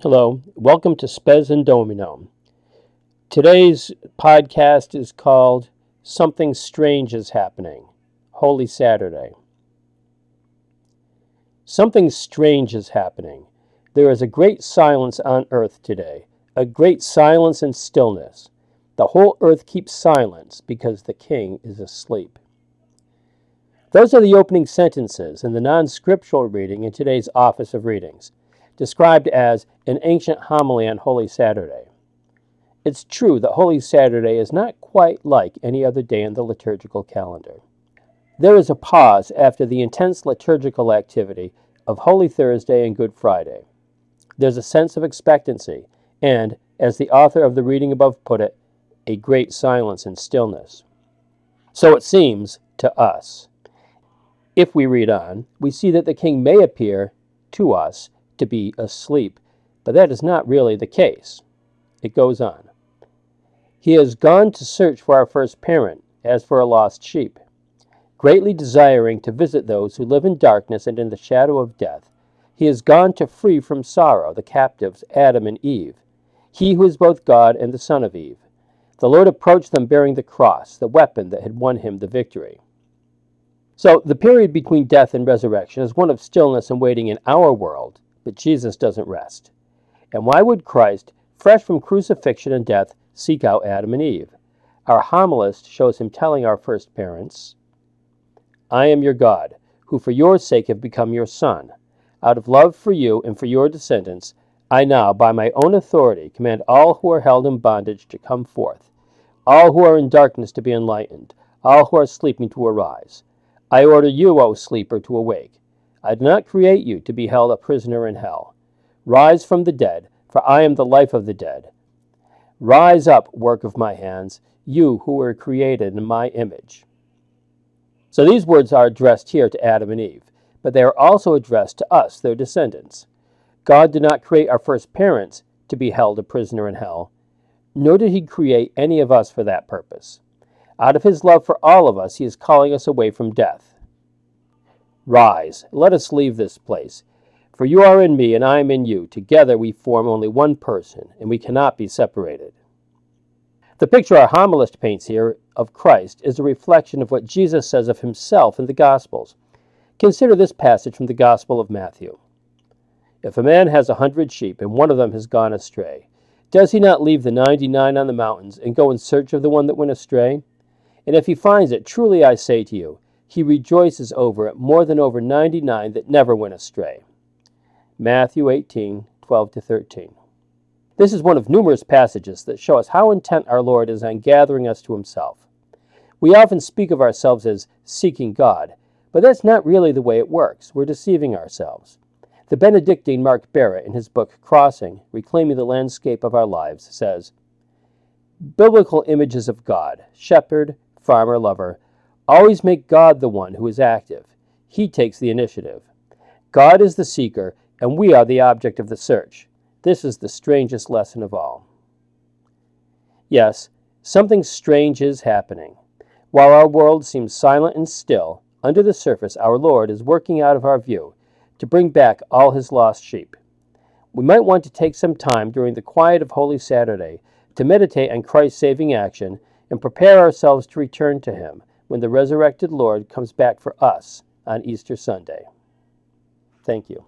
Hello, welcome to Spes in Domino. Today's podcast is called Something Strange is Happening, Holy Saturday. Something strange is happening. There is a great silence on earth today, a great silence and stillness. The whole earth keeps silence because the king is asleep. Those are the opening sentences in the non scriptural reading in today's Office of Readings described as an ancient homily on Holy Saturday. It's true that Holy Saturday is not quite like any other day in the liturgical calendar. There is a pause after the intense liturgical activity of Holy Thursday and Good Friday. There's a sense of expectancy, and, as the author of the reading above put it, a great silence and stillness. So it seems to us. If we read on, we see that the king may appear to us to be asleep, but that is not really the case. It goes on. He has gone to search for our first parent, as for a lost sheep. Greatly desiring to visit those who live in darkness and in the shadow of death, he has gone to free from sorrow the captives, Adam and Eve, he who is both God and the Son of Eve. The Lord approached them bearing the cross, the weapon that had won him the victory. So, the period between death and resurrection is one of stillness and waiting in our world, but Jesus doesn't rest. And why would Christ, fresh from crucifixion and death, seek out Adam and Eve? Our homilist shows him telling our first parents, I am your God, who for your sake have become your Son. Out of love for you and for your descendants, I now, by my own authority, command all who are held in bondage to come forth, all who are in darkness to be enlightened, all who are sleeping to arise. I order you, O sleeper, to awake. I did not create you to be held a prisoner in hell. Rise from the dead, for I am the life of the dead. Rise up, work of my hands, you who were created in my image. So these words are addressed here to Adam and Eve, but they are also addressed to us, their descendants. God did not create our first parents to be held a prisoner in hell, nor did he create any of us for that purpose. Out of his love for all of us, he is calling us away from death. Rise, let us leave this place. For you are in me, and I am in you. Together we form only one person, and we cannot be separated. The picture our homilist paints here of Christ is a reflection of what Jesus says of himself in the Gospels. Consider this passage from the Gospel of Matthew. If a man has a hundred sheep, and one of them has gone astray, does he not leave the ninety nine on the mountains and go in search of the one that went astray? And if he finds it, truly I say to you, he rejoices over it more than over 99 that never went astray. Matthew 18, 12 to 13. This is one of numerous passages that show us how intent our Lord is on gathering us to himself. We often speak of ourselves as seeking God, but that's not really the way it works. We're deceiving ourselves. The Benedictine Mark Barrett, in his book Crossing Reclaiming the Landscape of Our Lives, says Biblical images of God, shepherd, farmer, lover, Always make God the one who is active. He takes the initiative. God is the seeker, and we are the object of the search. This is the strangest lesson of all. Yes, something strange is happening. While our world seems silent and still, under the surface our Lord is working out of our view to bring back all his lost sheep. We might want to take some time during the quiet of Holy Saturday to meditate on Christ's saving action and prepare ourselves to return to him when the resurrected Lord comes back for us on Easter Sunday. Thank you.